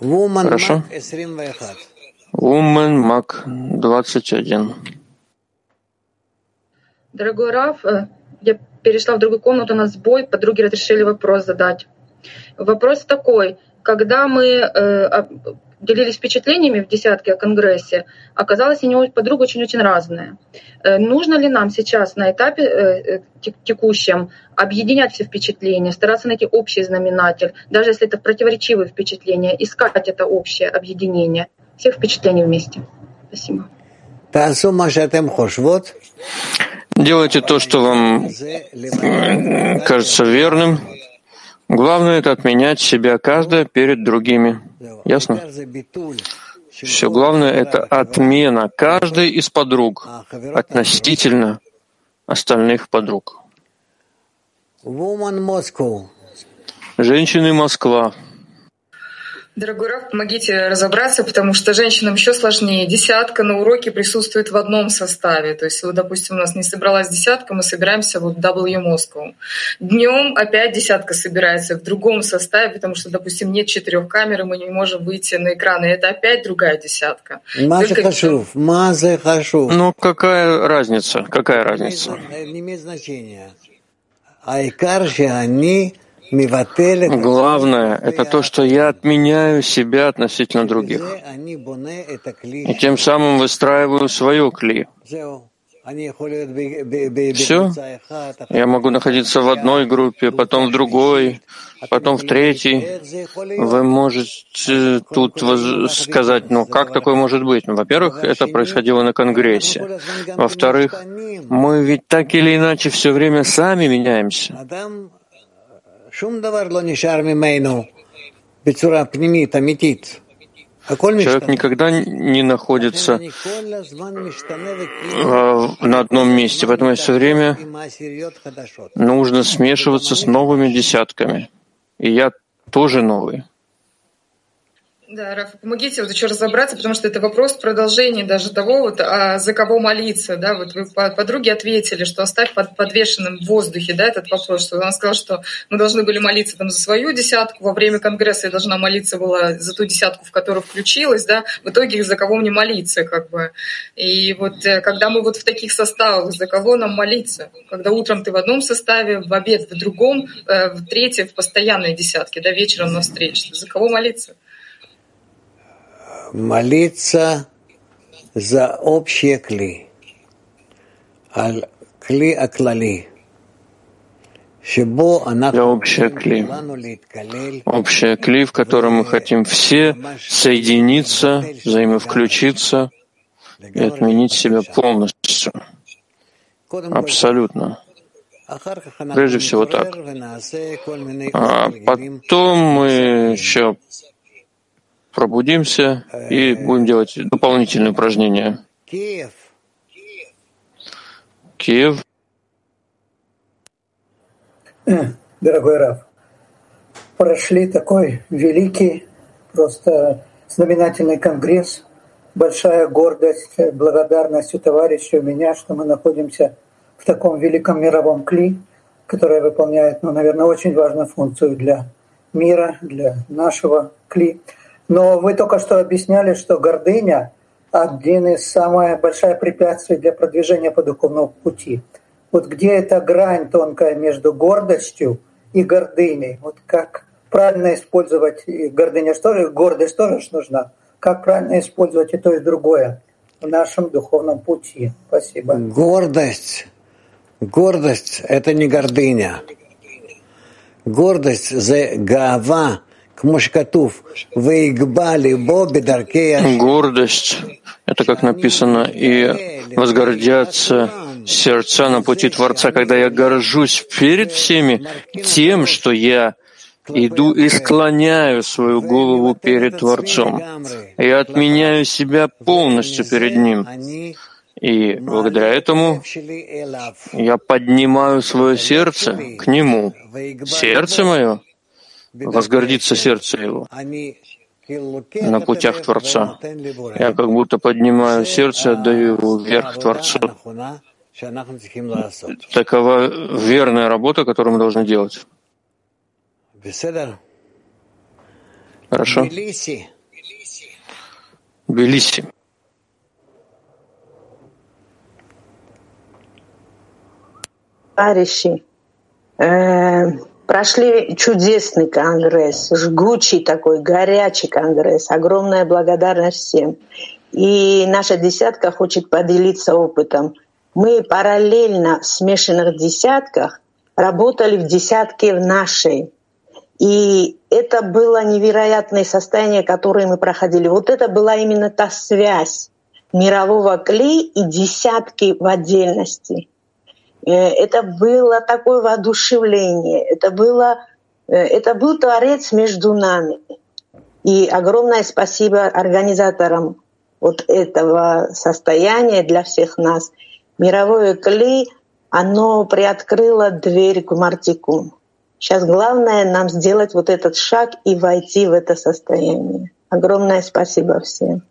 Хорошо? Woman Мак 21. Дорогой Раф, э, я перешла в другую комнату на сбой, подруги разрешили вопрос задать. Вопрос такой. Когда мы э, делились впечатлениями в десятке о Конгрессе, оказалось, они у подруг очень-очень разные. Э, нужно ли нам сейчас на этапе э, э текущем объединять все впечатления, стараться найти общий знаменатель, даже если это противоречивые впечатления, искать это общее объединение всех впечатлений вместе? Спасибо. Делайте то, что вам кажется верным. Главное — это отменять себя каждая перед другими. Ясно? Все главное — это отмена каждой из подруг относительно остальных подруг. Женщины Москва. Дорогой Раф, помогите разобраться, потому что женщинам еще сложнее. Десятка на уроке присутствует в одном составе. То есть, вот, допустим, у нас не собралась десятка, мы собираемся вот в W Moscow. Днем опять десятка собирается в другом составе, потому что, допустим, нет четырех камер, и мы не можем выйти на экран, и это опять другая десятка. Мазе хашув, мазе хашув. Ну, какая разница? Какая разница? Не имеет значения. Айкар, они Главное — это то, что я отменяю себя относительно других. И тем самым выстраиваю свое кли. Все. Я могу находиться в одной группе, потом в другой, потом в третьей. Вы можете тут сказать, ну как такое может быть? Ну, во-первых, это происходило на Конгрессе. Во-вторых, мы ведь так или иначе все время сами меняемся. Человек никогда не находится на одном месте, поэтому все время нужно смешиваться с новыми десятками. И я тоже новый. Да, Раф, помогите вот еще разобраться, потому что это вопрос продолжения даже того, вот, а за кого молиться. Да? Вот вы подруге ответили, что оставь под подвешенным в воздухе да, этот вопрос. Что она сказала, что мы должны были молиться там, за свою десятку. Во время Конгресса я должна молиться была за ту десятку, в которую включилась. Да? В итоге за кого мне молиться? Как бы. И вот э, когда мы вот в таких составах, за кого нам молиться? Когда утром ты в одном составе, в обед в другом, э, в третьем в постоянной десятке, да, вечером на встрече. За кого молиться? Молиться за общее кли, кли аклали, для общей кли. Общая кли, в котором мы хотим все соединиться, взаимовключиться и отменить себя полностью. Абсолютно. Прежде всего так. А потом мы еще пробудимся и будем делать дополнительные упражнения. Киев. Э, дорогой Раф, прошли такой великий, просто знаменательный конгресс, большая гордость, благодарность у товарищей, у меня, что мы находимся в таком великом мировом кли, которое выполняет, ну, наверное, очень важную функцию для мира, для нашего кли. Но вы только что объясняли, что гордыня – один из самых больших препятствий для продвижения по духовному пути. Вот где эта грань тонкая между гордостью и гордыней? Вот как правильно использовать гордыня, что ли, гордость тоже нужна? Как правильно использовать и то, и другое в нашем духовном пути? Спасибо. Гордость. Гордость – это не гордыня. Гордость – за гава, Гордость — это, как написано, и возгордятся сердца на пути Творца, когда я горжусь перед всеми тем, что я иду и склоняю свою голову перед Творцом. Я отменяю себя полностью перед Ним. И благодаря этому я поднимаю свое сердце к Нему. Сердце мое — возгордится сердце его на путях Творца. Я как будто поднимаю сердце, отдаю его вверх Творцу. Такова верная работа, которую мы должны делать. Хорошо? Белиси. Э, Прошли чудесный конгресс, жгучий такой, горячий конгресс. Огромная благодарность всем. И наша десятка хочет поделиться опытом. Мы параллельно в смешанных десятках работали в десятке в нашей. И это было невероятное состояние, которое мы проходили. Вот это была именно та связь мирового клей и десятки в отдельности. Э, это было такое воодушевление, это, было, э, это был Творец между нами. И огромное спасибо организаторам вот этого состояния для всех нас. Мировое клей, оно приоткрыло дверь к Мартику. Сейчас главное нам сделать вот этот шаг и войти в это состояние. Огромное спасибо всем.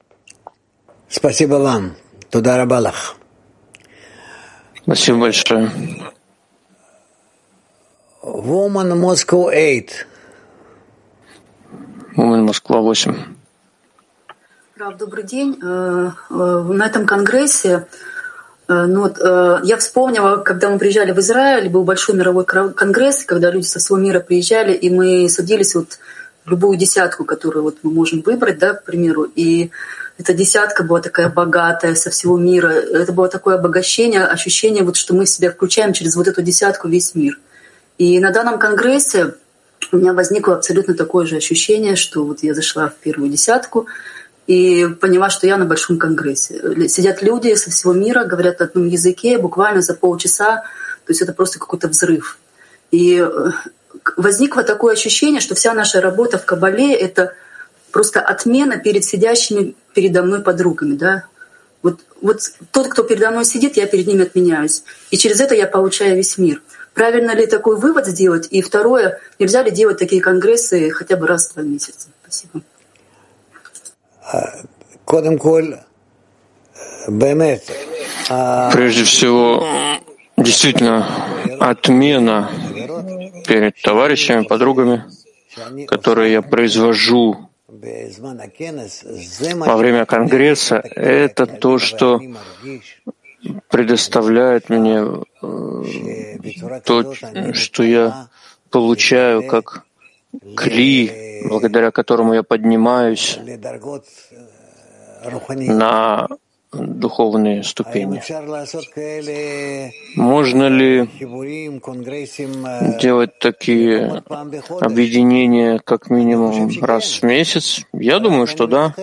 Спасибо вам. Туда рабалах. Спасибо большое. Woman Moscow 8. Woman Москва 8. Прав, добрый день. Э, э, на этом конгрессе э, ну вот, я вспомнила, когда мы приезжали в Израиль, был большой мировой конгресс, когда люди со всего мира приезжали, и мы садились вот любую десятку, которую вот мы можем выбрать, да, к примеру, и эта десятка была такая богатая со всего мира. Это было такое обогащение, ощущение, вот, что мы себя включаем через вот эту десятку весь мир. И на данном конгрессе у меня возникло абсолютно такое же ощущение, что вот я зашла в первую десятку и поняла, что я на большом конгрессе. Сидят люди со всего мира, говорят на одном языке, буквально за полчаса, то есть это просто какой-то взрыв. И э, возникло такое ощущение, что вся наша работа в Кабале — это просто отмена перед сидящими передо мной подругами, да. Вот, вот тот, кто передо мной сидит, я перед ним отменяюсь. И через это я получаю весь мир. Правильно ли такой вывод сделать? И второе, нельзя ли делать такие конгрессы хотя бы раз в два месяца? Спасибо. Прежде всего, действительно, отмена перед товарищами, подругами, которые я произвожу во время Конгресса, это то, что предоставляет мне э, то, что я получаю как кли, благодаря которому я поднимаюсь на духовные ступени. Можно ли делать такие объединения как минимум раз в месяц? Я думаю, что да.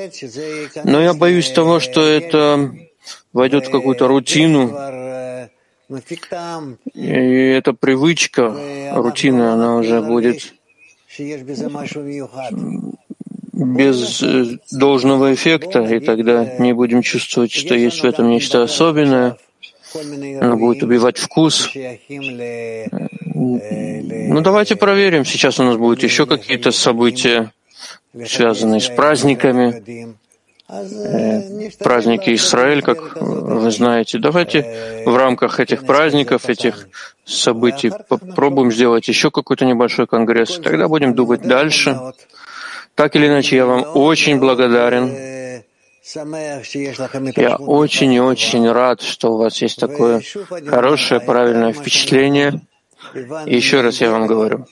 Но я боюсь того, что это войдет в какую-то рутину, и эта привычка, рутина, она уже будет без э, должного эффекта, и тогда не будем чувствовать, что есть в этом нечто особенное. Она будет убивать вкус. Ну, давайте проверим. Сейчас у нас будут еще какие-то события, связанные с праздниками. Э, праздники Израиль, как вы знаете. Давайте в рамках этих праздников, этих событий попробуем сделать еще какой-то небольшой конгресс. Тогда будем думать дальше. Так или иначе, я вам очень благодарен. Я очень и очень рад, что у вас есть такое хорошее, правильное впечатление. И еще раз я вам говорю,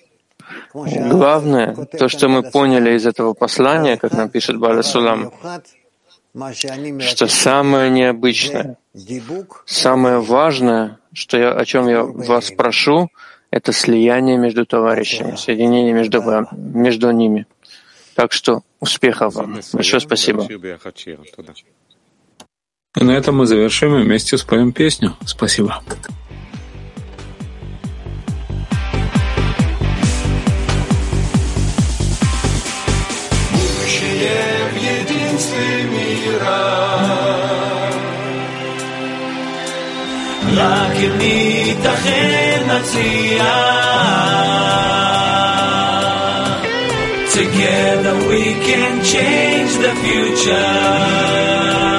главное, то, что мы поняли из этого послания, как нам пишет Баля Сулам, что самое необычное, самое важное, что я, о чем я вас прошу, это слияние между товарищами, соединение между, между ними. Так что успехов вам. Большое спасибо. И на этом мы завершим и вместе споем песню. Спасибо. רק אם ניתכן נצליח Together we can change the future.